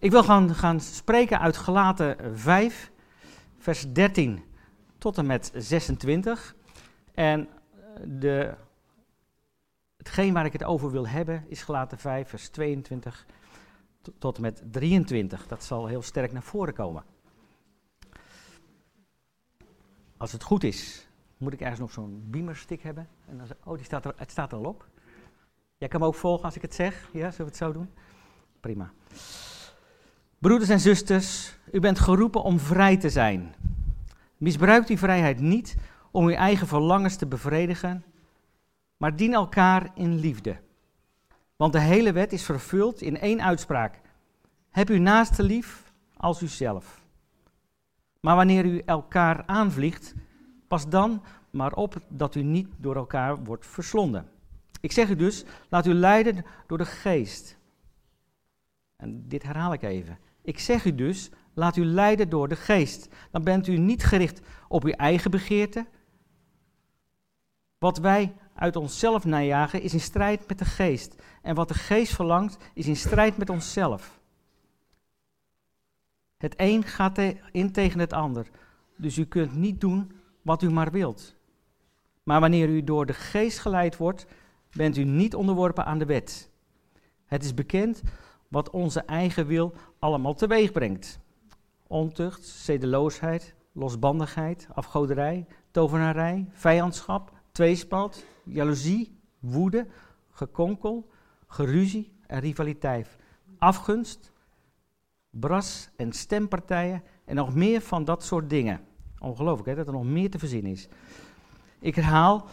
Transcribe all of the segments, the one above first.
Ik wil gaan, gaan spreken uit Galaten 5, vers 13 tot en met 26. En de, hetgeen waar ik het over wil hebben is Galaten 5, vers 22 tot en met 23. Dat zal heel sterk naar voren komen. Als het goed is, moet ik ergens nog zo'n beamerstick hebben. En dan, oh, die staat er, het staat er al op. Jij kan me ook volgen als ik het zeg. Ja, zullen we het zo doen? Prima. Broeders en zusters, u bent geroepen om vrij te zijn. Misbruik die vrijheid niet om uw eigen verlangens te bevredigen, maar dien elkaar in liefde. Want de hele wet is vervuld in één uitspraak. Heb uw naaste lief als uzelf. Maar wanneer u elkaar aanvliegt, pas dan maar op dat u niet door elkaar wordt verslonden. Ik zeg u dus, laat u leiden door de geest. En dit herhaal ik even. Ik zeg u dus, laat u leiden door de geest. Dan bent u niet gericht op uw eigen begeerte. Wat wij uit onszelf najagen is in strijd met de geest. En wat de geest verlangt is in strijd met onszelf. Het een gaat in tegen het ander. Dus u kunt niet doen wat u maar wilt. Maar wanneer u door de geest geleid wordt, bent u niet onderworpen aan de wet. Het is bekend wat onze eigen wil allemaal teweeg brengt. Ontucht, zedeloosheid, losbandigheid, afgoderij, tovenarij, vijandschap, tweespalt, jaloezie, woede, gekonkel, geruzie en rivaliteit, afgunst, bras en stempartijen en nog meer van dat soort dingen. Ongelooflijk hè, dat er nog meer te verzinnen is. Ik herhaal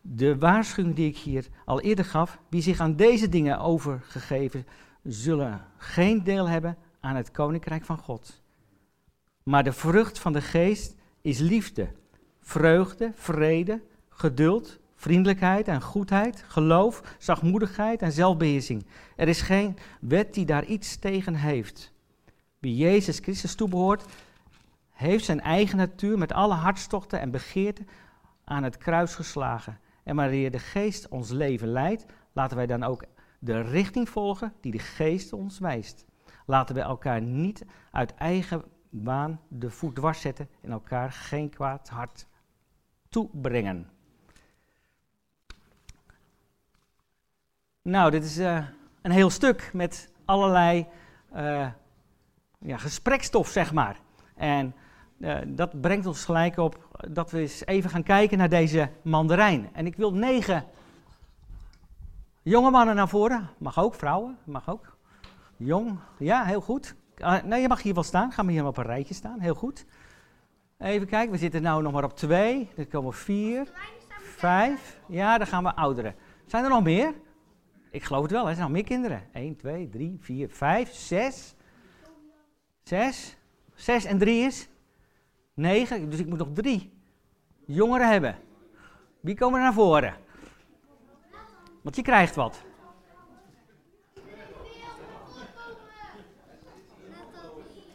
de waarschuwing die ik hier al eerder gaf. Wie zich aan deze dingen overgegeven, zullen geen deel hebben aan het koninkrijk van God. Maar de vrucht van de geest is liefde, vreugde, vrede, geduld, vriendelijkheid en goedheid, geloof, zachtmoedigheid en zelfbeheersing. Er is geen wet die daar iets tegen heeft. Wie Jezus Christus toebehoort, heeft zijn eigen natuur met alle hartstochten en begeerten aan het kruis geslagen. En wanneer de geest ons leven leidt, laten wij dan ook de richting volgen die de geest ons wijst. Laten we elkaar niet uit eigen waan de voet dwars zetten en elkaar geen kwaad hart toebrengen. Nou, dit is uh, een heel stuk met allerlei uh, ja, gesprekstof, zeg maar. En uh, dat brengt ons gelijk op dat we eens even gaan kijken naar deze mandarijn. En ik wil negen jonge mannen naar voren. Mag ook, vrouwen, mag ook. Jong, ja, heel goed. Uh, nou, je mag hier wel staan. Gaan we hier op een rijtje staan, heel goed. Even kijken, we zitten nu nog maar op twee. Er komen vier, vijf. Ja, dan gaan we ouderen. Zijn er nog meer? Ik geloof het wel, hè? er zijn nog meer kinderen. 1, 2, 3, 4, 5, 6. 6. 6 en 3 is 9. Dus ik moet nog drie jongeren hebben. Wie komen er naar voren? Want je krijgt wat.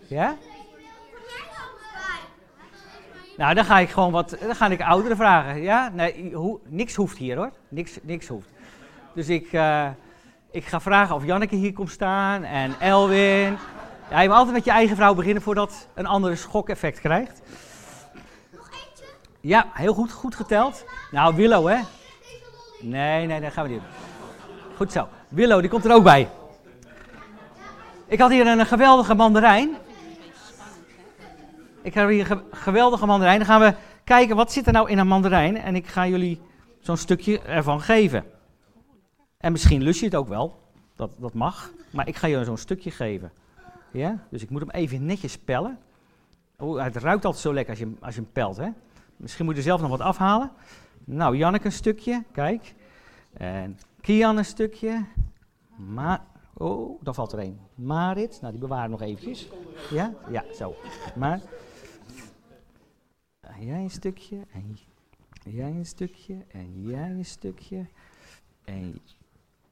Ja? Nou, dan ga ik gewoon wat, dan ga ik ouderen vragen. Ja? Nee, ho, niks hoeft hier hoor. Niks, niks hoeft. Dus ik, uh, ik ga vragen of Janneke hier komt staan en Elwin. Ja, je moet altijd met je eigen vrouw beginnen voordat een ander schokeffect krijgt. Nog eentje? Ja, heel goed, goed geteld. Nou, Willow hè. Nee, nee, dat gaan we niet doen. Goed zo. Willow, die komt er ook bij. Ik had hier een geweldige mandarijn. Ik heb hier een geweldige mandarijn. Dan gaan we kijken wat zit er nou in een mandarijn. En ik ga jullie zo'n stukje ervan geven. En misschien lust je het ook wel. Dat, dat mag. Maar ik ga je zo'n stukje geven. Ja? Dus ik moet hem even netjes pellen. Het ruikt altijd zo lekker als je, als je hem pelt. Hè? Misschien moet je er zelf nog wat afhalen. Nou, Janneke een stukje. Kijk. En Kian een stukje. Maar, oh, dan valt er een. Marit, nou die bewaren nog eventjes. Ja, ja, zo. Maar, jij een stukje. En jij een stukje. En jij een stukje. En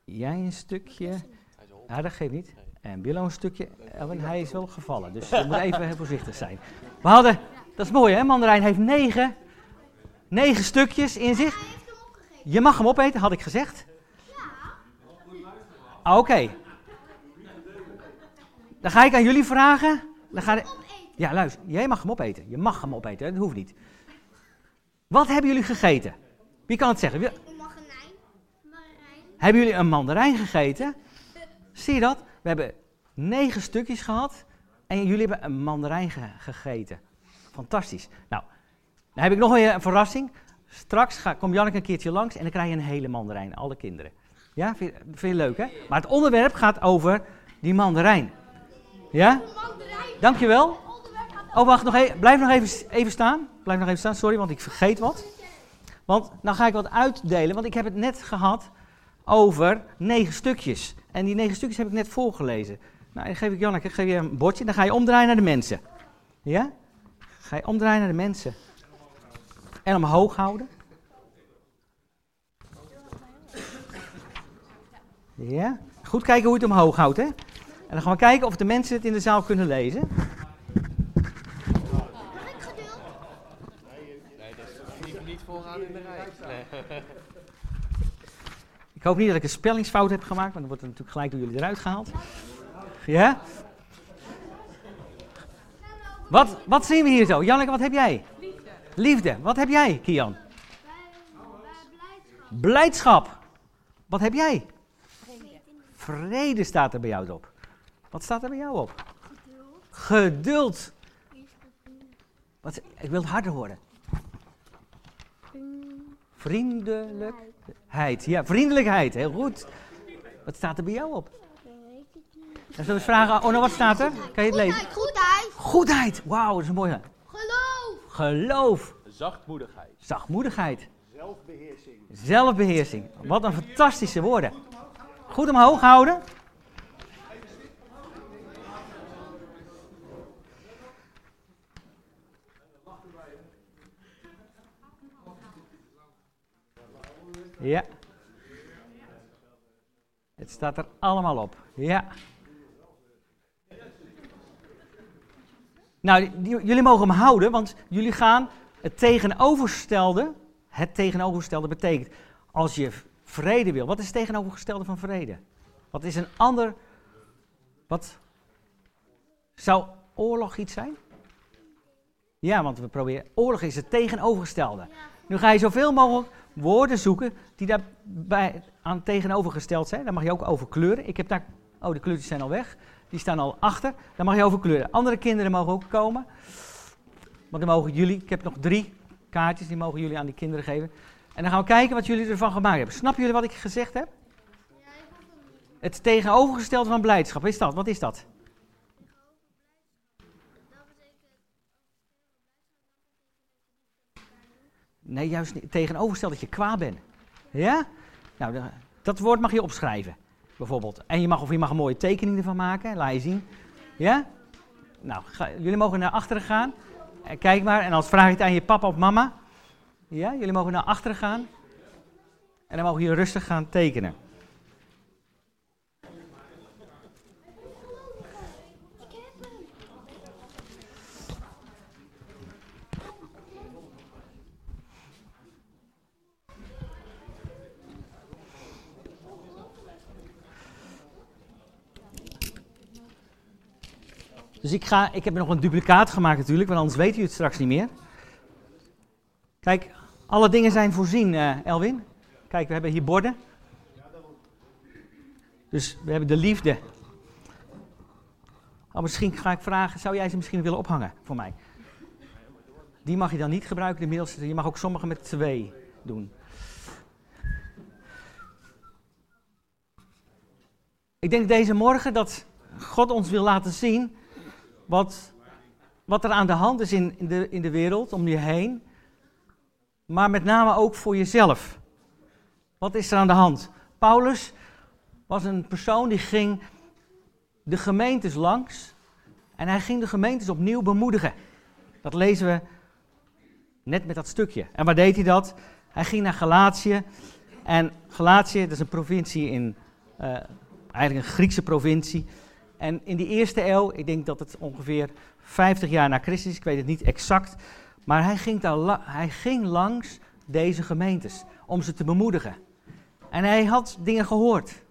jij een stukje. Ah, dat geeft niet. En Willow een stukje. En hij is wel gevallen. Dus je moet even voorzichtig zijn. We hadden, dat is mooi hè, mandarijn heeft negen, negen stukjes in zich. Je mag hem opeten, had ik gezegd. Ah, oké. Dan ga ik aan jullie vragen. Dan ga Ja, luister. Jij mag hem opeten. Je mag hem opeten, dat hoeft niet. Wat hebben jullie gegeten? Wie kan het zeggen? Wie... Hebben jullie een mandarijn gegeten? Zie je dat? We hebben negen stukjes gehad en jullie hebben een mandarijn gegeten. Fantastisch. Nou, dan heb ik nog een verrassing. Straks ga, komt Janneke een keertje langs en dan krijg je een hele mandarijn, alle kinderen. Ja, vind, je leuk hè? Maar het onderwerp gaat over die mandarijn. Ja? Dankjewel. Oh, wacht nog even. Blijf nog even, even staan. Blijf nog even staan, sorry, want ik vergeet wat. Want nou ga ik wat uitdelen, want ik heb het net gehad over negen stukjes. En die negen stukjes heb ik net voorgelezen. Nou, dan geef ik Janneke, geef je een bordje. Dan ga je omdraaien naar de mensen. Ja? Ga je omdraaien naar de mensen. En omhoog houden. Ja? Goed kijken hoe je het omhoog houdt, hè? En dan gaan we kijken of de mensen het in de zaal kunnen lezen. Ik hoop niet dat ik een spellingsfout heb gemaakt, want dan wordt het natuurlijk gelijk door jullie eruit gehaald. Ja? Wat, wat zien we hier zo? Janneke, wat heb jij? Liefde. Wat heb jij, Kian? Blijdschap. Blijdschap. Wat heb jij? Vrede. Vrede staat er bij jou op. Wat staat er bij jou op? Geduld. Geduld. Wat, ik wil het harder horen. Vriendelijkheid. Ja, vriendelijkheid. Heel goed. Wat staat er bij jou op? Dan zullen we eens vragen. Oh, nou wat staat er? Kan je het lezen? Goedheid. Goedheid. Wauw, dat is een mooie. Geloof. Zachtmoedigheid. Zachtmoedigheid. Zelfbeheersing. Zelfbeheersing. Wat een fantastische woorden. Goed omhoog houden. Ja. Het staat er allemaal op. Ja. Nou, jullie mogen hem houden, want jullie gaan het tegenovergestelde. Het tegenovergestelde betekent, als je vrede wil. Wat is het tegenovergestelde van vrede? Wat is een ander. Wat zou oorlog iets zijn? Ja, want we proberen. Oorlog is het tegenovergestelde. Nu ga je zoveel mogelijk woorden zoeken die daarbij aan tegenovergesteld zijn. Daar mag je ook over kleuren. Ik heb daar. Oh, de kleurtjes zijn al weg. Die staan al achter. Daar mag je over kleuren. Andere kinderen mogen ook komen. Want dan mogen jullie. Ik heb nog drie kaartjes. Die mogen jullie aan die kinderen geven. En dan gaan we kijken wat jullie ervan gemaakt hebben. Snappen jullie wat ik gezegd heb? Het tegenovergestelde van blijdschap. Is dat? Wat is dat? Nee, juist niet. Tegenoverstel dat je kwaad bent. Ja? Nou, dat woord mag je opschrijven, bijvoorbeeld. En je mag, of je mag een mooie tekening ervan maken, laat je zien. Ja? Nou, jullie mogen naar achteren gaan. Eh, kijk maar, en als vraag je het aan je papa of mama. Ja, jullie mogen naar achteren gaan. En dan mogen jullie rustig gaan tekenen. Dus ik, ga, ik heb nog een duplicaat gemaakt natuurlijk, want anders weet u het straks niet meer. Kijk, alle dingen zijn voorzien, uh, Elwin. Kijk, we hebben hier borden. Dus we hebben de liefde. Oh, misschien ga ik vragen, zou jij ze misschien willen ophangen voor mij? Die mag je dan niet gebruiken, de. Je mag ook sommige met twee doen. Ik denk deze morgen dat God ons wil laten zien wat, wat er aan de hand is in, de, in de wereld om je heen, maar met name ook voor jezelf. Wat is er aan de hand? Paulus was een persoon die ging de gemeentes langs en hij ging de gemeentes opnieuw bemoedigen. Dat lezen we net met dat stukje. En waar deed hij dat? Hij ging naar Galatië. En Galatië, dat is een provincie in, uh, eigenlijk een Griekse provincie. En in die eerste eeuw, ik denk dat het ongeveer 50 jaar na Christus is, ik weet het niet exact, maar hij ging, daar hij ging langs deze gemeentes om ze te bemoedigen. En hij had dingen gehoord.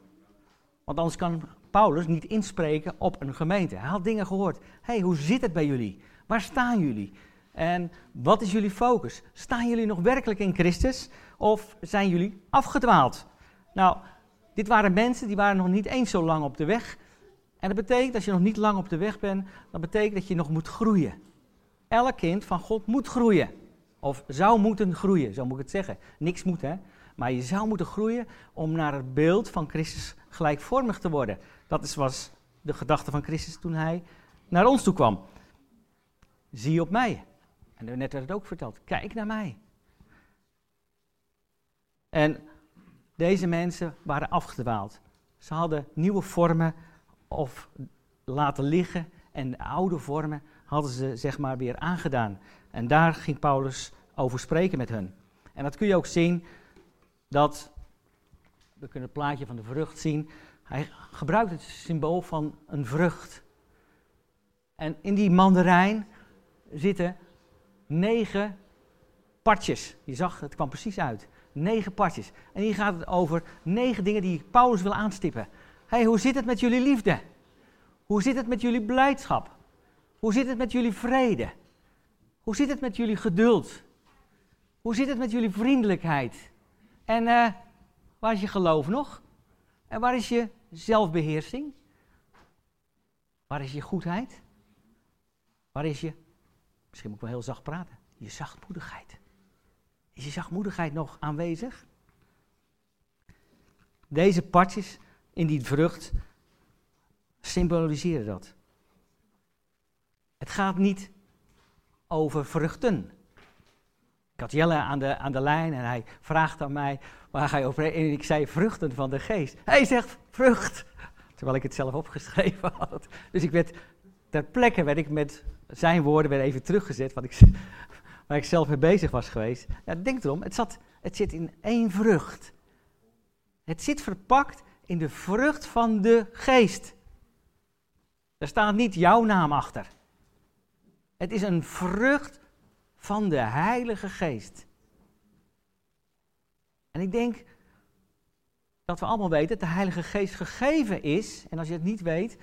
Want anders kan Paulus niet inspreken op een gemeente. Hij had dingen gehoord. hey, hoe zit het bij jullie? Waar staan jullie? En wat is jullie focus? Staan jullie nog werkelijk in Christus of zijn jullie afgedwaald? Nou, dit waren mensen die waren nog niet eens zo lang op de weg. En dat betekent, als je nog niet lang op de weg bent, dat betekent dat je nog moet groeien. Elk kind van God moet groeien. Of zou moeten groeien, zo moet ik het zeggen. Niks moet, hè. Maar je zou moeten groeien om naar het beeld van Christus gelijkvormig te worden. Dat is, was de gedachte van Christus toen hij naar ons toe kwam. Zie op mij. En net werd het ook verteld. Kijk naar mij. En deze mensen waren afgedwaald. Ze hadden nieuwe vormen of laten liggen en de oude vormen hadden ze zeg maar weer aangedaan. En daar ging Paulus over spreken met hun. En dat kun je ook zien dat, we kunnen het plaatje van de vrucht zien, hij gebruikt het symbool van een vrucht. En in die mandarijn zitten negen partjes. Je zag, het kwam precies uit. Negen partjes. En hier gaat het over negen dingen die Paulus wil aanstippen. Hey, hoe zit het met jullie liefde? Hoe zit het met jullie blijdschap? Hoe zit het met jullie vrede? Hoe zit het met jullie geduld? Hoe zit het met jullie vriendelijkheid? En uh, waar is je geloof nog? En waar is je zelfbeheersing? Waar is je goedheid? Waar is je, misschien moet ik wel heel zacht praten, je zachtmoedigheid? Is je zachtmoedigheid nog aanwezig? Deze partjes in die vrucht symboliseren dat. Het gaat niet over vruchten. Ik had Jelle aan de, aan de lijn en hij vraagt aan mij, waar ga je over? En ik zei vruchten van de geest. Hij zegt vrucht, terwijl ik het zelf opgeschreven had. Dus ik werd, ter plekke werd ik met zijn woorden weer even teruggezet, wat ik, waar ik zelf mee bezig was geweest. Ja, denk erom, het, zat, het zit in één vrucht. Het zit verpakt in de vrucht van de geest. Er staat niet jouw naam achter. Het is een vrucht van de Heilige Geest. En ik denk dat we allemaal weten dat de Heilige Geest gegeven is. En als je het niet weet,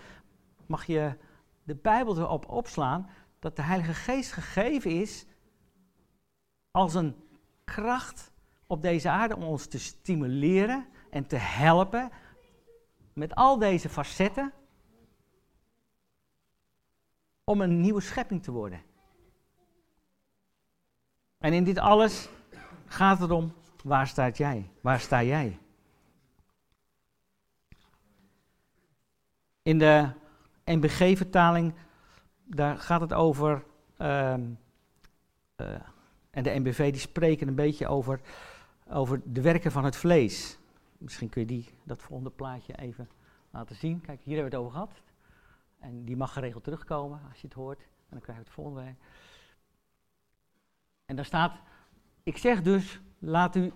mag je de Bijbel erop opslaan dat de Heilige Geest gegeven is als een kracht op deze aarde om ons te stimuleren en te helpen met al deze facetten om een nieuwe schepping te worden. En in dit alles gaat het om, waar staat jij? Waar sta jij? In de NBG-vertaling, daar gaat het over, ehm, eh, en de NBV die spreken een beetje over, over de werken van het vlees. Misschien kun je die, dat volgende plaatje even laten zien. Kijk, hier hebben we het over gehad. En die mag geregeld terugkomen als je het hoort. En dan krijg je het volgende. En daar staat, ik zeg dus, laat u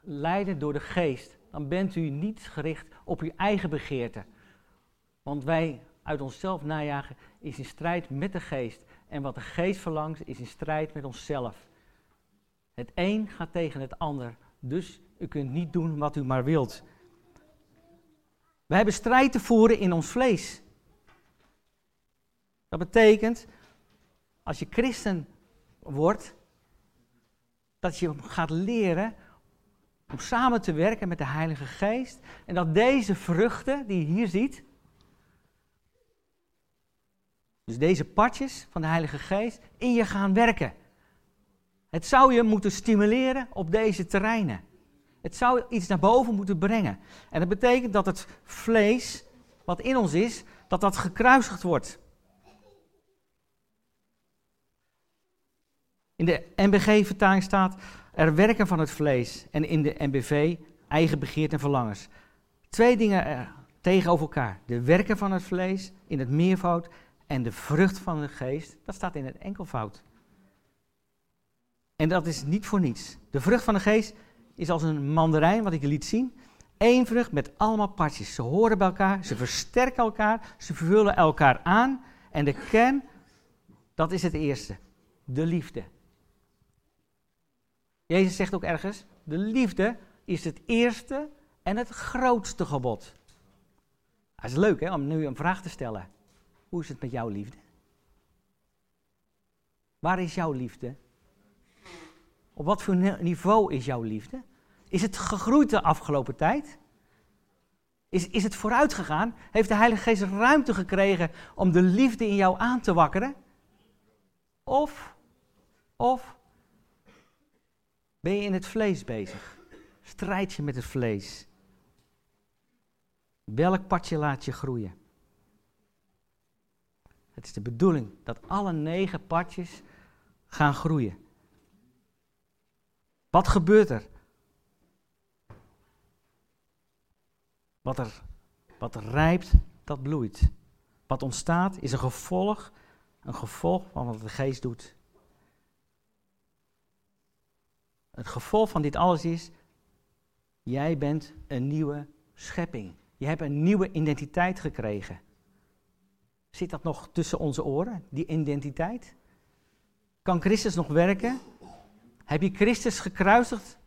leiden door de geest. Dan bent u niet gericht op uw eigen begeerte. Want wij uit onszelf najagen is in strijd met de geest. En wat de geest verlangt is in strijd met onszelf. Het een gaat tegen het ander. Dus u kunt niet doen wat u maar wilt. We hebben strijd te voeren in ons vlees. Dat betekent, als je christen wordt, dat je gaat leren om samen te werken met de Heilige Geest. En dat deze vruchten die je hier ziet, dus deze partjes van de Heilige Geest, in je gaan werken. Het zou je moeten stimuleren op deze terreinen. Het zou iets naar boven moeten brengen. En dat betekent dat het vlees, wat in ons is, dat dat gekruisigd wordt. In de NBG-vertaling staat er werken van het vlees. En in de NBV eigen begeerte en verlangens. Twee dingen er tegenover elkaar. De werken van het vlees in het meervoud en de vrucht van de geest, dat staat in het enkelvoud. En dat is niet voor niets. De vrucht van de geest is als een mandarijn, wat ik je liet zien. Eén vrucht met allemaal partjes. Ze horen bij elkaar, ze versterken elkaar, ze vullen elkaar aan. En de kern, dat is het eerste. De liefde. Jezus zegt ook ergens, de liefde is het eerste en het grootste gebod. Het is leuk hè, om nu een vraag te stellen. Hoe is het met jouw liefde? Waar is jouw liefde? Op wat voor niveau is jouw liefde? Is het gegroeid de afgelopen tijd? Is, is het vooruit gegaan? Heeft de Heilige Geest ruimte gekregen om de liefde in jou aan te wakkeren? Of, of ben je in het vlees bezig? Strijd je met het vlees? Welk padje laat je groeien? Het is de bedoeling dat alle negen padjes gaan groeien. Wat gebeurt er? Wat er, wat rijpt, dat bloeit. Wat ontstaat is een gevolg, een gevolg van wat de geest doet. Het gevolg van dit alles is, jij bent een nieuwe schepping. Je hebt een nieuwe identiteit gekregen. Zit dat nog tussen onze oren, die identiteit? Kan Christus nog werken? Heb je Christus gekruisigd?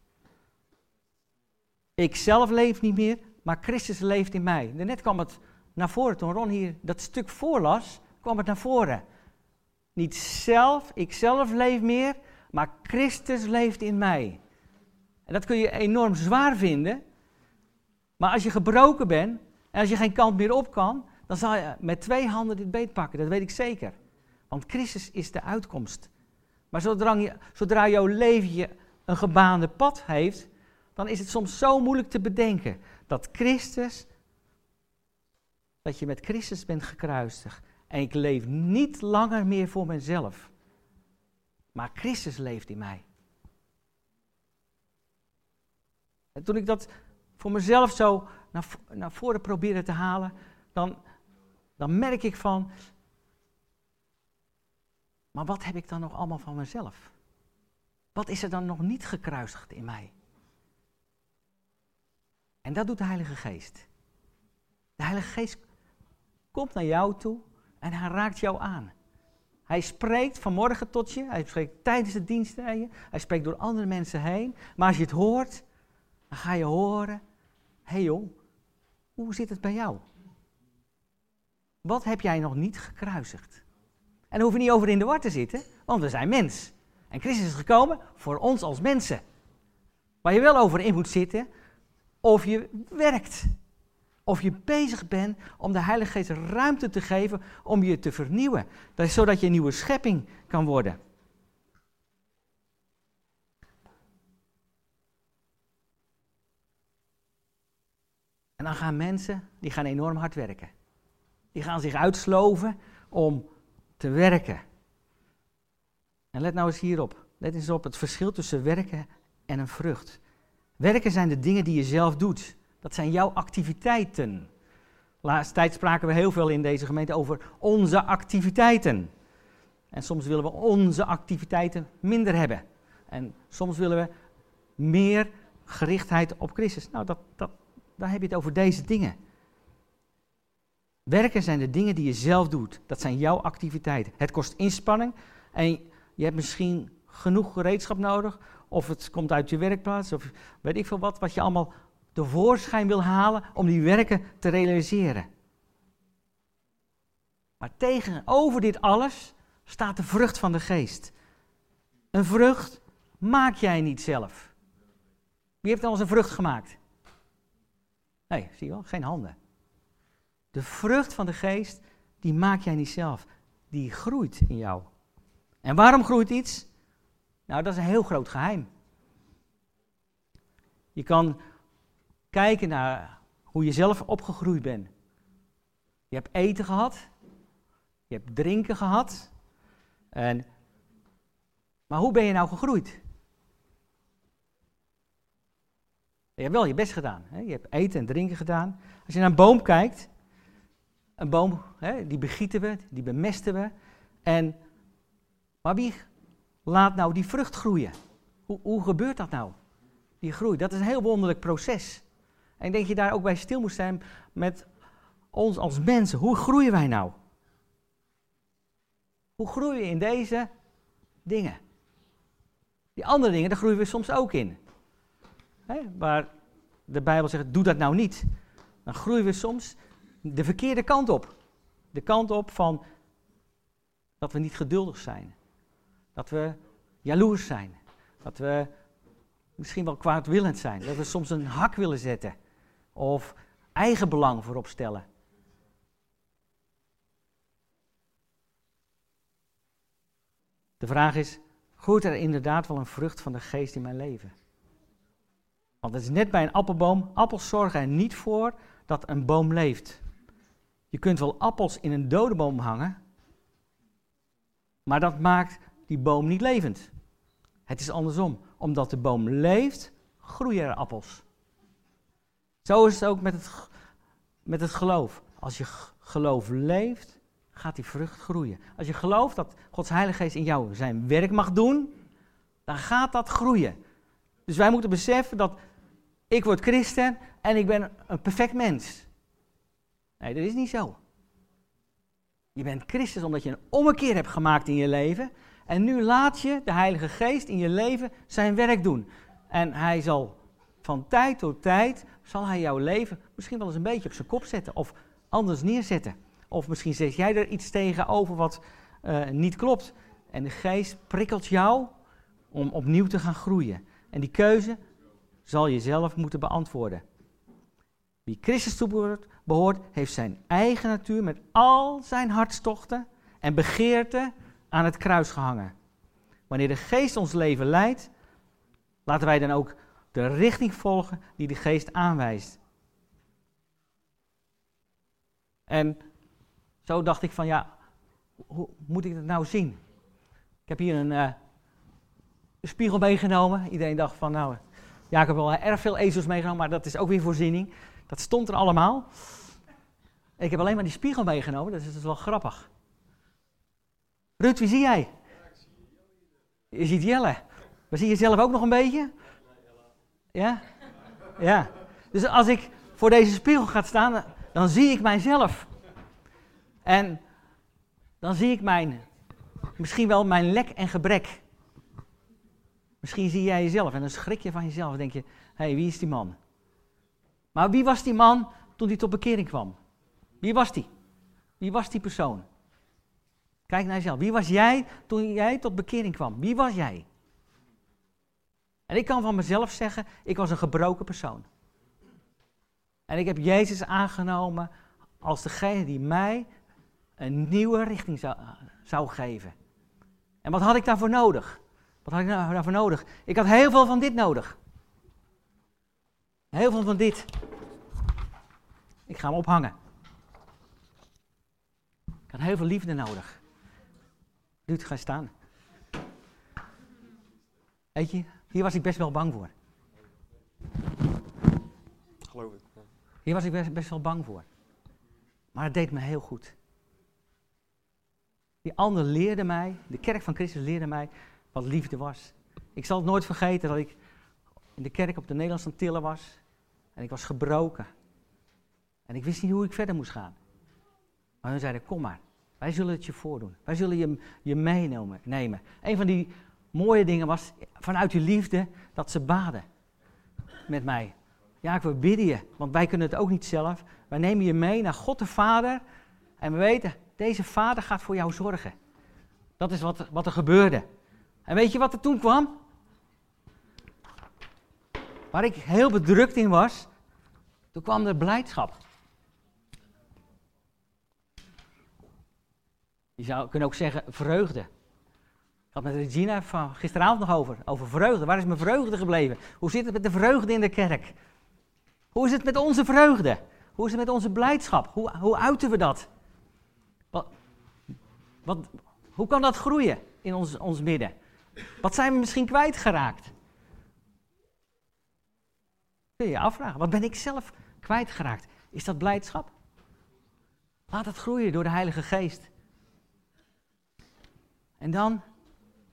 Ik zelf leef niet meer, maar Christus leeft in mij. Net kwam het naar voren, toen Ron hier dat stuk voorlas, kwam het naar voren. Niet zelf, ik zelf leef meer, maar Christus leeft in mij. En dat kun je enorm zwaar vinden, maar als je gebroken bent en als je geen kant meer op kan, dan zal je met twee handen dit beet pakken, dat weet ik zeker. Want Christus is de uitkomst. Maar zodra, je, zodra jouw leven een gebaande pad heeft, dan is het soms zo moeilijk te bedenken dat Christus, dat je met Christus bent gekruisigd. En ik leef niet langer meer voor mezelf, maar Christus leeft in mij. En toen ik dat voor mezelf zo naar, naar voren probeerde te halen, dan, dan merk ik van, maar wat heb ik dan nog allemaal van mezelf? Wat is er dan nog niet gekruisigd in mij? En dat doet de Heilige Geest. De Heilige Geest komt naar jou toe en hij raakt jou aan. Hij spreekt vanmorgen tot je, hij spreekt tijdens de dienst naar je, hij spreekt door andere mensen heen. Maar als je het hoort, dan ga je horen, hé hey joh, hoe zit het bij jou? Wat heb jij nog niet gekruisigd? En daar hoef je niet over in de war te zitten, want we zijn mens. En Christus is gekomen voor ons als mensen. Waar je wel over in moet zitten, of je werkt. Of je bezig bent om de Heilige Geest ruimte te geven om je te vernieuwen. Dat zodat je een nieuwe schepping kan worden. En dan gaan mensen, die gaan enorm hard werken. Die gaan zich uitsloven om te werken. En let nou eens hierop. Let eens op het verschil tussen werken en een vrucht. Werken zijn de dingen die je zelf doet. Dat zijn jouw activiteiten. Laatst tijd spraken we heel veel in deze gemeente over onze activiteiten. En soms willen we onze activiteiten minder hebben. En soms willen we meer gerichtheid op Christus. Nou, dat, dat, daar heb je het over deze dingen. Werken zijn de dingen die je zelf doet. Dat zijn jouw activiteiten. Het kost inspanning en je hebt misschien genoeg gereedschap nodig. Of het komt uit je werkplaats, of weet ik veel wat, wat je allemaal tevoorschijn wil halen om die werken te realiseren. Maar tegenover dit alles staat de vrucht van de geest. Een vrucht maak jij niet zelf. Wie heeft al eens een vrucht gemaakt? Nee, zie je wel, geen handen. De vrucht van de geest, die maak jij niet zelf. Die groeit in jou. En waarom groeit iets? Nou, dat is een heel groot geheim. Je kan kijken naar hoe je zelf opgegroeid bent. Je hebt eten gehad, je hebt drinken gehad. En, maar hoe ben je nou gegroeid? Je hebt wel je best gedaan. Hè? Je hebt eten en drinken gedaan. Als je naar een boom kijkt, een boom, hè, die begieten we, die bemesten we. En, maar wie laat nou die vrucht groeien? Hoe, hoe gebeurt dat nou? Die groei, dat is een heel wonderlijk proces. En ik denk je daar ook bij stil moet zijn met ons als mensen. Hoe groeien wij nou? Hoe groeien we in deze dingen? Die andere dingen, daar groeien we soms ook in. Hè, waar de Bijbel zegt, doe dat nou niet. Dan groeien we soms de verkeerde kant op. De kant op van dat we niet geduldig zijn. Dat we jaloers zijn. Dat we misschien wel kwaadwillend zijn. Dat we soms een hak willen zetten. Of eigen belang voorop stellen. De vraag is, groeit er inderdaad wel een vrucht van de geest in mijn leven? Want het is net bij een appelboom, appels zorgen er niet voor dat een boom leeft. Je kunt wel appels in een dode boom hangen, maar dat maakt die boom niet levend. Het is andersom. Omdat de boom leeft, groeien er appels. Zo is het ook met het, met het geloof. Als je geloof leeft, gaat die vrucht groeien. Als je gelooft dat Gods Heilige Geest in jou zijn werk mag doen, dan gaat dat groeien. Dus wij moeten beseffen dat ik word christen en ik ben een perfect mens. Nee, dat is niet zo. Je bent Christus omdat je een ommekeer hebt gemaakt in je leven. En nu laat je de Heilige Geest in je leven zijn werk doen. En hij zal van tijd tot tijd, zal hij jouw leven misschien wel eens een beetje op zijn kop zetten. Of anders neerzetten. Of misschien zeg jij er iets tegenover wat uh, niet klopt. En de Geest prikkelt jou om opnieuw te gaan groeien. En die keuze zal je zelf moeten beantwoorden. Wie Christus toebehoort, behoort, heeft zijn eigen natuur met al zijn hartstochten en begeerten aan het kruis gehangen. Wanneer de geest ons leven leidt, laten wij dan ook de richting volgen die de geest aanwijst. En zo dacht ik van ja, hoe moet ik het nou zien? Ik heb hier een, een spiegel meegenomen. Iedereen dacht van nou, ja, ik heb wel erg veel ezels meegenomen, maar dat is ook weer voorziening. Dat stond er allemaal. Ik heb alleen maar die spiegel meegenomen, dus dat is wel grappig. Ruud, wie zie jij? Je ziet Jelle. Maar zie je zelf ook nog een beetje? Ja? Ja. Dus als ik voor deze spiegel ga staan, dan zie ik mijzelf. En dan zie ik mijn, misschien wel mijn lek en gebrek. Misschien zie jij jezelf en dan schrik je van jezelf. Denk je, hé, hey, wie is die man? Maar wie was die man toen hij tot bekering kwam? Wie was die? Wie was die persoon? Kijk naar jezelf. Wie was jij toen jij tot bekering kwam? Wie was jij? En ik kan van mezelf zeggen, ik was een gebroken persoon. En ik heb Jezus aangenomen als degene die mij een nieuwe richting zou, zou geven. En wat had ik daarvoor nodig? Wat had ik nou daarvoor nodig? Ik had heel veel van dit nodig. Heel veel van dit. Ik ga hem ophangen. Ik had heel veel liefde nodig. Ruud, ga staan. Weet je, hier was ik best wel bang voor. Geloof ik. Hier was ik best, best wel bang voor. Maar het deed me heel goed. Die ander leerde mij, de kerk van Christus leerde mij wat liefde was. Ik zal het nooit vergeten dat ik in de kerk op de Nederlandse Antillen was. En ik was gebroken. En ik wist niet hoe ik verder moest gaan. Maar hun zeiden, kom maar. Wij zullen het je voordoen. Wij zullen je, je meenemen. Nemen. Een van die mooie dingen was vanuit je liefde dat ze baden met mij. Ja, ik wil bidden je, want wij kunnen het ook niet zelf. Wij nemen je mee naar God de Vader. En we weten, deze Vader gaat voor jou zorgen. Dat is wat, wat er gebeurde. En weet je wat er toen kwam? Waar ik heel bedrukt in was, toen kwam er blijdschap. Je zou kunnen ook zeggen vreugde. Ik had met Regina van gisteravond nog over, over vreugde. Waar is mijn vreugde gebleven? Hoe zit het met de vreugde in de kerk? Hoe is het met onze vreugde? Hoe is het met onze blijdschap? Hoe, hoe uiten we dat? Wat, wat, hoe kan dat groeien in ons, ons midden? Wat zijn we misschien kwijtgeraakt? Kun je je afvragen, wat ben ik zelf kwijtgeraakt? Is dat blijdschap? Laat het groeien door de Heilige Geest. En dan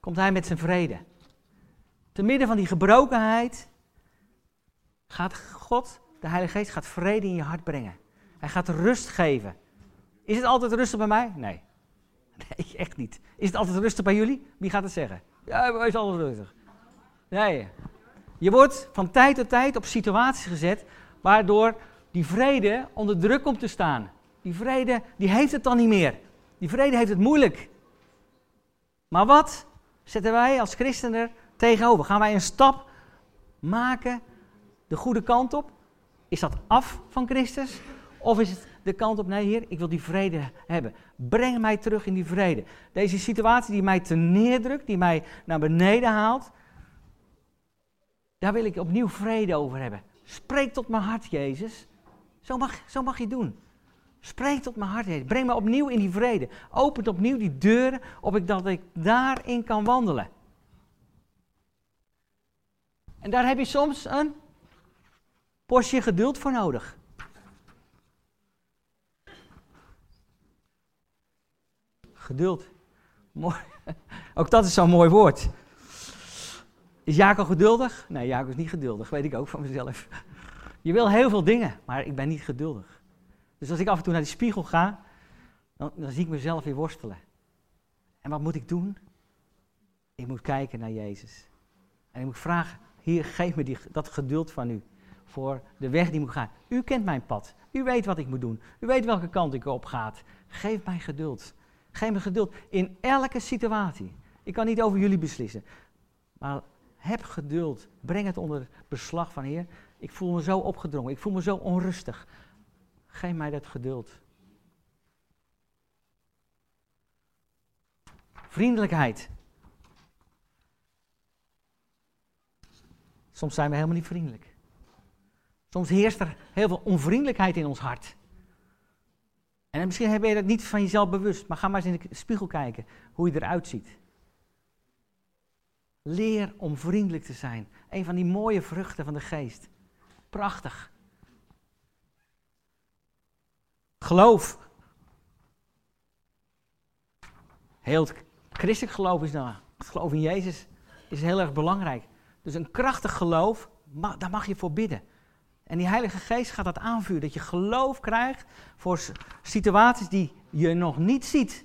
komt hij met zijn vrede. Te midden van die gebrokenheid gaat God, de Heilige Geest, gaat vrede in je hart brengen. Hij gaat rust geven. Is het altijd rustig bij mij? Nee. Nee, echt niet. Is het altijd rustig bij jullie? Wie gaat het zeggen? Ja, hij is altijd rustig. Nee. Je wordt van tijd tot tijd op situaties gezet waardoor die vrede onder druk komt te staan. Die vrede, die heeft het dan niet meer. Die vrede heeft het moeilijk. Maar wat zetten wij als christenen tegenover? Gaan wij een stap maken de goede kant op? Is dat af van Christus? Of is het de kant op, nee Heer, ik wil die vrede hebben. Breng mij terug in die vrede. Deze situatie die mij te neerdrukt, die mij naar beneden haalt, daar wil ik opnieuw vrede over hebben. Spreek tot mijn hart, Jezus. Zo mag, zo mag je doen. Spreek tot mijn hart, Jezus. Breng me opnieuw in die vrede. Open opnieuw die deuren, opdat ik daarin kan wandelen. En daar heb je soms een portie geduld voor nodig. Geduld. Mooi. Ook dat is zo'n mooi woord. Is Jacob geduldig? Nee, Jacob is niet geduldig, weet ik ook van mezelf. Je wil heel veel dingen, maar ik ben niet geduldig. Dus als ik af en toe naar die spiegel ga, dan, zie ik mezelf weer worstelen. En wat moet ik doen? Ik moet kijken naar Jezus. En ik moet vragen, hier, geef me die, dat geduld van u voor de weg die moet gaan. U kent mijn pad. U weet wat ik moet doen. U weet welke kant ik op ga. Geef mij geduld. Geef me geduld in elke situatie. Ik kan niet over jullie beslissen. Maar heb geduld. Breng het onder beslag van Heer. Ik voel me zo opgedrongen. Ik voel me zo onrustig. Geef mij dat geduld. Vriendelijkheid. Soms zijn we helemaal niet vriendelijk. Soms heerst er heel veel onvriendelijkheid in ons hart. En misschien ben je dat niet van jezelf bewust, maar ga maar eens in de spiegel kijken hoe je eruit ziet. Leer om vriendelijk te zijn. Een van die mooie vruchten van de geest. Prachtig. Geloof. Heel het christelijk geloof is nou, het geloof in Jezus is heel erg belangrijk. Dus een krachtig geloof, daar mag je voor bidden. En die Heilige Geest gaat dat aanvuren, dat je geloof krijgt voor situaties die je nog niet ziet,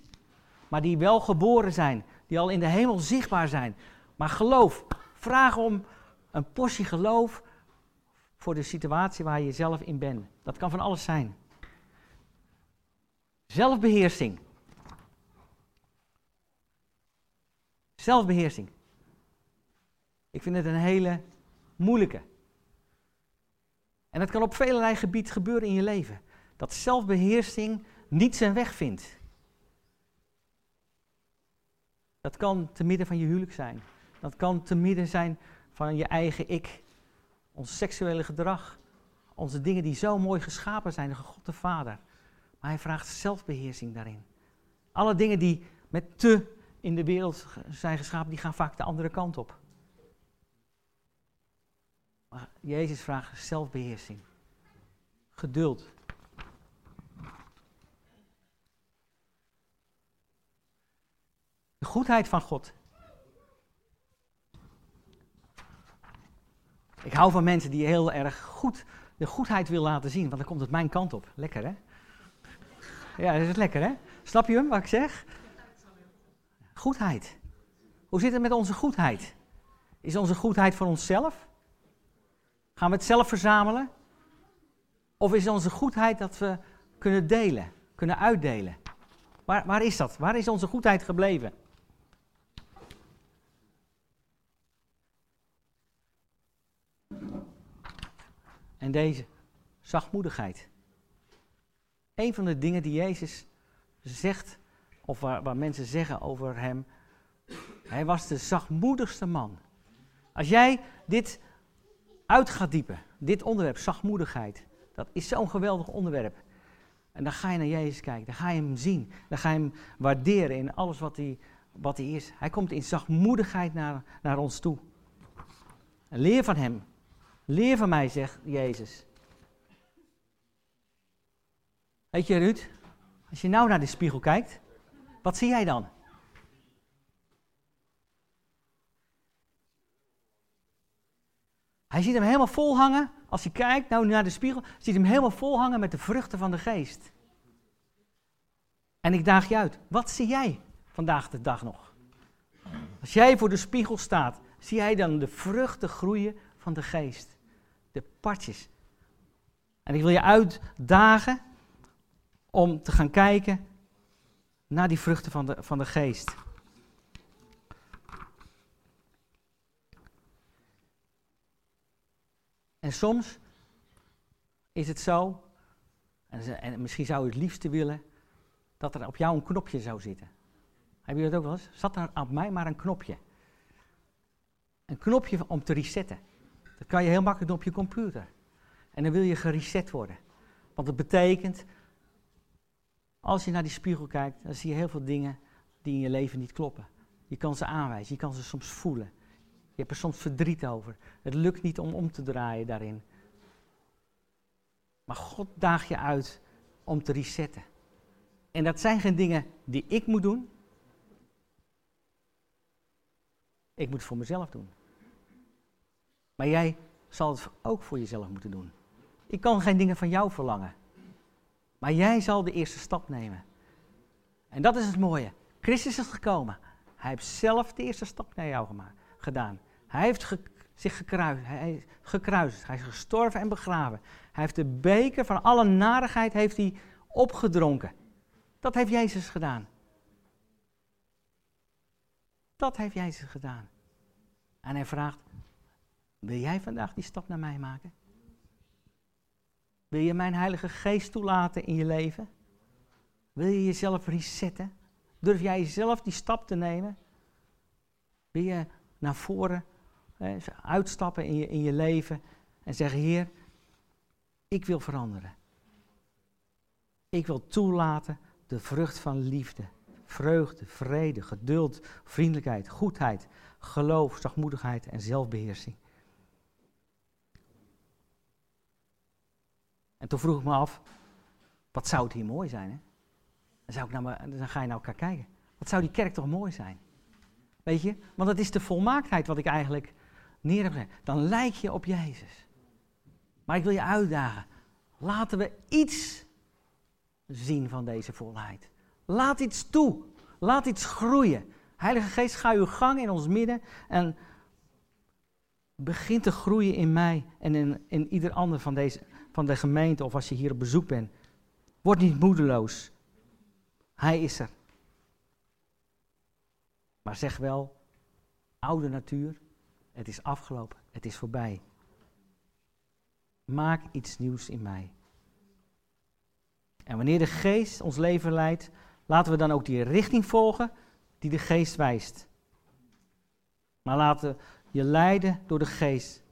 maar die wel geboren zijn, die al in de hemel zichtbaar zijn. Maar geloof, vraag om een portie geloof voor de situatie waar je zelf in bent. Dat kan van alles zijn. Zelfbeheersing. Zelfbeheersing. Ik vind het een hele moeilijke. En dat kan op velelei gebied gebeuren in je leven. Dat zelfbeheersing niet zijn weg vindt. Dat kan te midden van je huwelijk zijn. Dat kan te midden zijn van je eigen ik. Ons seksuele gedrag. Onze dingen die zo mooi geschapen zijn door God de Vader. Maar hij vraagt zelfbeheersing daarin. Alle dingen die met te in de wereld zijn geschapen, die gaan vaak de andere kant op. Maar Jezus vraagt zelfbeheersing. Geduld. De goedheid van God. Ik hou van mensen die heel erg goed de goedheid wil laten zien, want dan komt het mijn kant op. Lekker hè? Ja, dat is lekker hè? Snap je hem, wat ik zeg? Goedheid. Hoe zit het met onze goedheid? Is onze goedheid voor onszelf? Gaan we het zelf verzamelen? Of is onze goedheid dat we kunnen delen, kunnen uitdelen? Waar, waar is dat? Waar is onze goedheid gebleven? En deze zachtmoedigheid. Een van de dingen die Jezus zegt, of waar, waar mensen zeggen over hem, hij was de zachtmoedigste man. Als jij dit uit gaat diepen, dit onderwerp, zachtmoedigheid, dat is zo'n geweldig onderwerp. En dan ga je naar Jezus kijken, dan ga je hem zien, dan ga je hem waarderen in alles wat hij, wat hij is. Hij komt in zachtmoedigheid naar, naar ons toe. Leer van hem. Leer van mij, zegt Jezus. Weet je, Ruud, als je nou naar de spiegel kijkt, wat zie jij dan? Hij ziet hem helemaal vol hangen. Als hij kijkt nou naar de spiegel, ziet hem helemaal vol hangen met de vruchten van de geest. En ik daag je uit. Wat zie jij vandaag de dag nog? Als jij voor de spiegel staat, zie jij dan de vruchten groeien van de geest. De partjes. En ik wil je uitdagen om te gaan kijken naar die vruchten van de, van de geest. En soms is het zo, en, en misschien zou je het liefste willen, dat er op jou een knopje zou zitten. Heb je dat ook wel eens? Zat er op mij maar een knopje. Een knopje om te resetten. Dat kan je heel makkelijk doen op je computer. En dan wil je gereset worden. Want dat betekent, als je naar die spiegel kijkt, dan zie je heel veel dingen die in je leven niet kloppen. Je kan ze aanwijzen, je kan ze soms voelen. Je hebt er soms verdriet over. Het lukt niet om om te draaien daarin. Maar God daagt je uit om te resetten. En dat zijn geen dingen die ik moet doen. Ik moet het voor mezelf doen. Maar jij zal het ook voor jezelf moeten doen. Ik kan geen dingen van jou verlangen. Maar jij zal de eerste stap nemen. En dat is het mooie. Christus is gekomen. Hij heeft zelf de eerste stap naar jou gemaakt, gedaan. Hij heeft zich gekruist, hij, gekruist. Hij is gestorven en begraven. Hij heeft de beker van alle narigheid heeft hij opgedronken. Dat heeft Jezus gedaan. Dat heeft Jezus gedaan. En hij vraagt, wil jij vandaag die stap naar mij maken? Wil je mijn Heilige Geest toelaten in je leven? Wil je jezelf resetten? Durf jij jezelf die stap te nemen? Wil je naar voren uitstappen in je, in je leven en zeggen: Heer, ik wil veranderen. Ik wil toelaten de vrucht van liefde, vreugde, vrede, geduld, vriendelijkheid, goedheid, geloof, zachtmoedigheid en zelfbeheersing. En toen vroeg ik me af, wat zou het hier mooi zijn? Hè? Dan, zou ik naar dan ga je naar elkaar kijken. Wat zou die kerk toch mooi zijn? Weet je, want dat is de volmaaktheid wat ik eigenlijk neer heb gezet. Dan lijk je op Jezus. Maar ik wil je uitdagen. Laten we iets zien van deze volheid. Laat iets toe. Laat iets groeien. Heilige Geest, ga uw gang in ons midden en begin te groeien in mij en in, in ieder ander van, deze, van de gemeente of als je hier op bezoek bent. Word niet moedeloos. Hij is er. Maar zeg wel, oude natuur, het is afgelopen, het is voorbij. Maak iets nieuws in mij. En wanneer de geest ons leven leidt, laten we dan ook die richting volgen die de geest wijst. Maar laten je leiden door de geest.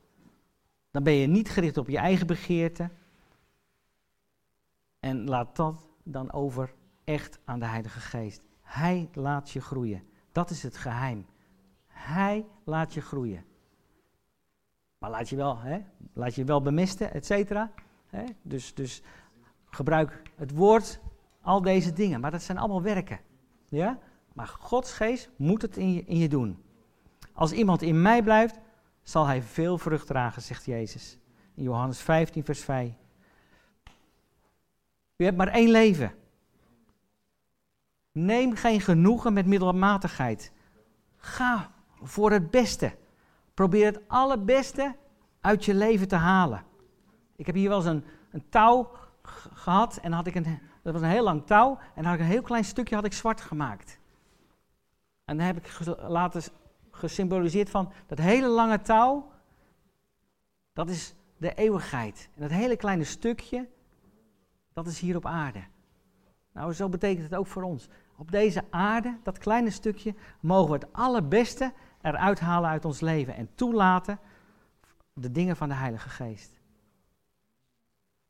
Dan ben je niet gericht op je eigen begeerte. En laat dat dan over echt aan de Heilige Geest. Hij laat je groeien. Dat is het geheim. Hij laat je groeien. Maar laat je wel, hè, laat je wel bemesten, et cetera. Dus, dus gebruik het woord, al deze dingen. Maar dat zijn allemaal werken. Ja? Maar Gods geest moet het in je, in je doen. Als iemand in mij blijft, zal hij veel vrucht dragen, zegt Jezus. In Johannes 15, vers 5. U hebt maar één leven. Neem geen genoegen met middelmatigheid. Ga voor het beste. Probeer het allerbeste uit je leven te halen. Ik heb hier wel eens een, een touw gehad en had ik een, dat was een heel lang touw en had ik een heel klein stukje had ik zwart gemaakt. En dan heb ik laten gesymboliseerd van dat hele lange touw, dat is de eeuwigheid. En dat hele kleine stukje, dat is hier op aarde. Nou, zo betekent het ook voor ons. Op deze aarde, dat kleine stukje, mogen we het allerbeste eruit halen uit ons leven en toelaten de dingen van de Heilige Geest.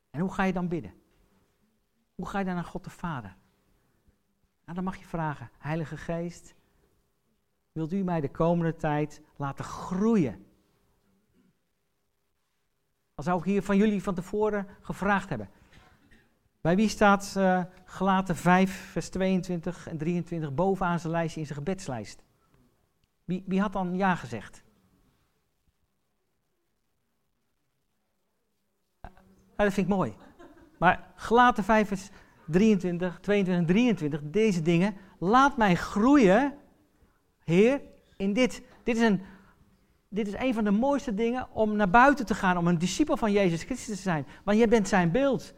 En hoe ga je dan bidden? Hoe ga je dan naar God de Vader? Nou, dan mag je vragen, Heilige Geest, wilt u mij de komende tijd laten groeien? Als zou ik hier van jullie van tevoren gevraagd hebben. Bij wie staat uh, gelaten 5, vers 22 en 23 bovenaan zijn lijstje in zijn gebedslijst? Wie, wie had dan ja gezegd? dat vind ik mooi. Maar gelaten 5 vers 23, 22 en 23, deze dingen. Laat mij groeien, Heer, in dit. Dit is, een, dit is een van de mooiste dingen om naar buiten te gaan, om een discipel van Jezus Christus te zijn. Want jij bent zijn beeld.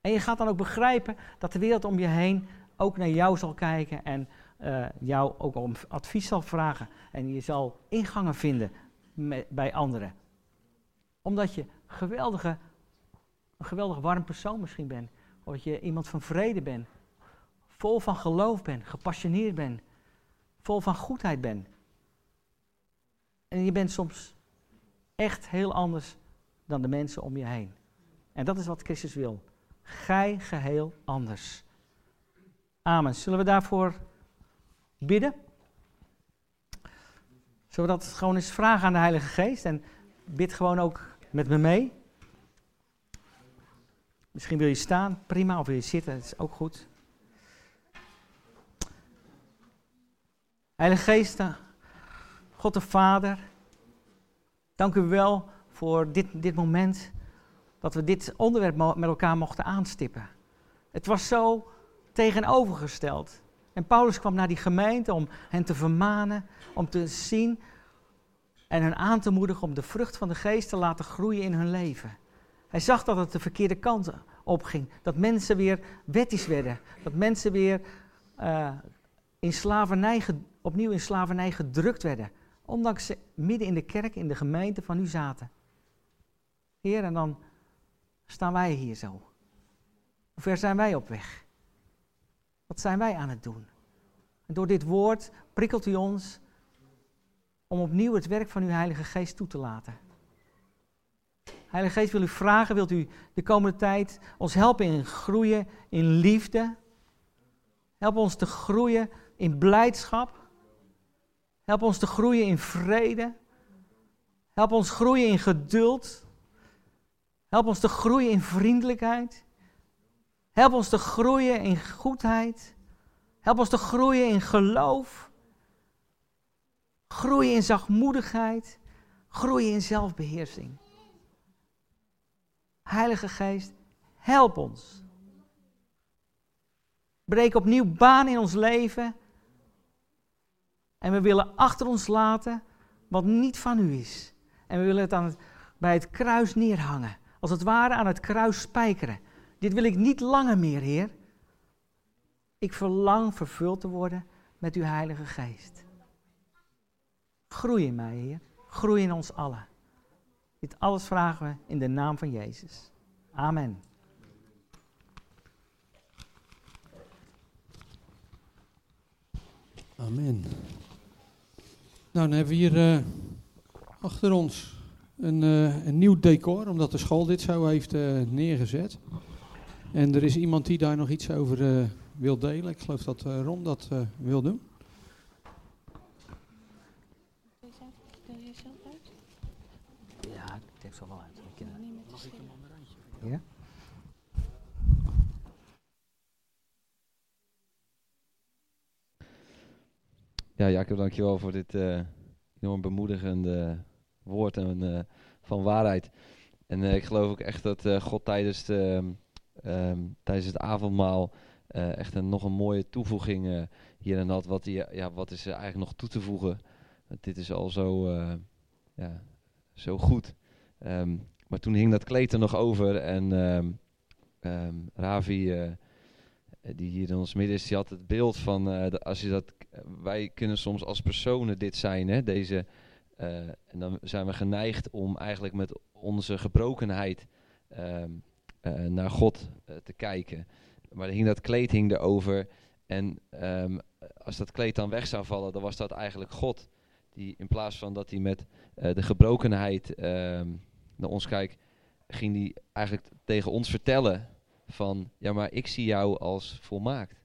En je gaat dan ook begrijpen dat de wereld om je heen ook naar jou zal kijken en uh, jou ook om advies zal vragen. En je zal ingangen vinden bij anderen. Omdat je geweldige, een geweldig warm persoon misschien bent. Of dat je iemand van vrede bent. Vol van geloof bent, gepassioneerd bent. Vol van goedheid bent. En je bent soms echt heel anders dan de mensen om je heen. En dat is wat Christus wil. Gij geheel anders. Amen. Zullen we daarvoor bidden? Zullen we dat gewoon eens vragen aan de Heilige Geest? En bid gewoon ook met me mee. Misschien wil je staan, prima, of wil je zitten, dat is ook goed. Heilige Geest, eh, God de Vader, dank u wel voor dit, dit moment dat we dit onderwerp met elkaar mochten aanstippen. Het was zo tegenovergesteld. En Paulus kwam naar die gemeente om hen te vermanen, om te zien en hen aan te moedigen om de vrucht van de geest te laten groeien in hun leven. Hij zag dat het de verkeerde kant opging. Dat mensen weer wettisch werden. Dat mensen weer uh, in slavernij, opnieuw in slavernij gedrukt werden. Ondanks ze midden in de kerk, in de gemeente van u zaten. Heer, en dan staan wij hier zo. Hoe ver zijn wij op weg? Wat zijn wij aan het doen? En door dit woord prikkelt u ons om opnieuw het werk van uw Heilige Geest toe te laten. Heilige Geest wil u vragen, wilt u de komende tijd ons helpen in groeien in liefde? Help ons te groeien in blijdschap. Help ons te groeien in vrede. Help ons groeien in geduld. Help ons te groeien in vriendelijkheid. Help ons te groeien in goedheid. Help ons te groeien in geloof. Groeien in zachtmoedigheid. Groeien in zelfbeheersing. Heilige Geest, help ons. Breek opnieuw baan in ons leven. En we willen achter ons laten wat niet van u is. En we willen het, aan bij het kruis neerhangen. Als het ware aan het kruis spijkeren. Dit wil ik niet langer meer, Heer. Ik verlang vervuld te worden met uw Heilige Geest. Groei in mij, Heer. Groei in ons allen. Dit alles vragen we in de naam van Jezus. Amen. Amen. Nou, dan hebben we hier uh, achter ons een, uh, een, nieuw decor, omdat de school dit zo heeft uh, neergezet. En er is iemand die daar nog iets over wil delen. Ik geloof dat Ron dat wil doen. Ja? Ja, Jacob, dankjewel voor dit uh, enorm bemoedigende woord en, uh, van waarheid. En uh, ik geloof ook echt dat God tijdens, de, um, tijdens het avondmaal echt een, nog een mooie toevoeging hier en had. Wat, ja, wat is er eigenlijk nog toe te voegen? Want dit is al zo, ja, zo goed. Um, maar toen hing dat kleed er nog over en Ravi, die hier in ons midden is, die had het beeld van, uh, als je dat, wij kunnen soms als personen dit zijn, hè, deze, en dan zijn we geneigd om eigenlijk met onze gebrokenheid um, naar God te kijken. Maar hing dat kleed hing erover en um, als dat kleed dan weg zou vallen, dan was dat eigenlijk God. Die in plaats van dat hij met de gebrokenheid naar ons kijkt, ging hij eigenlijk tegen ons vertellen van, ja maar ik zie jou als volmaakt.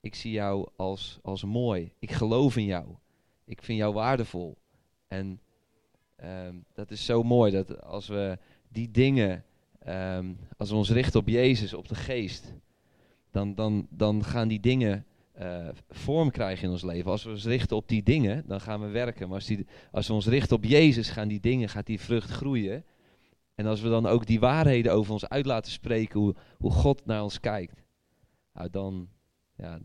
Ik zie jou als, als mooi. Ik geloof in jou. Ik vind jou waardevol. En um, dat is zo mooi dat als we die dingen, um, als we ons richten op Jezus, op de geest, dan, dan, dan gaan die dingen uh, vorm krijgen in ons leven. Als we ons richten op die dingen, dan gaan we werken. Maar als, die, als we ons richten op Jezus, gaan die dingen, gaat die vrucht groeien. En als we dan ook die waarheden over ons uit laten spreken, hoe, hoe God naar ons kijkt, nou dan, ja,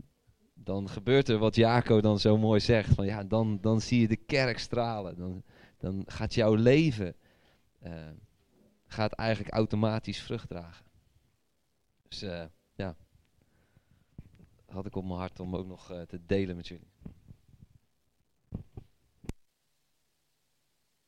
dan gebeurt er wat Jaco dan zo mooi zegt. Van, ja, dan, dan zie je de kerk stralen. Dan, dan gaat jouw leven uh, gaat eigenlijk automatisch vrucht dragen. Dus eh, ja, had ik op mijn hart om ook nog eh, te delen met jullie.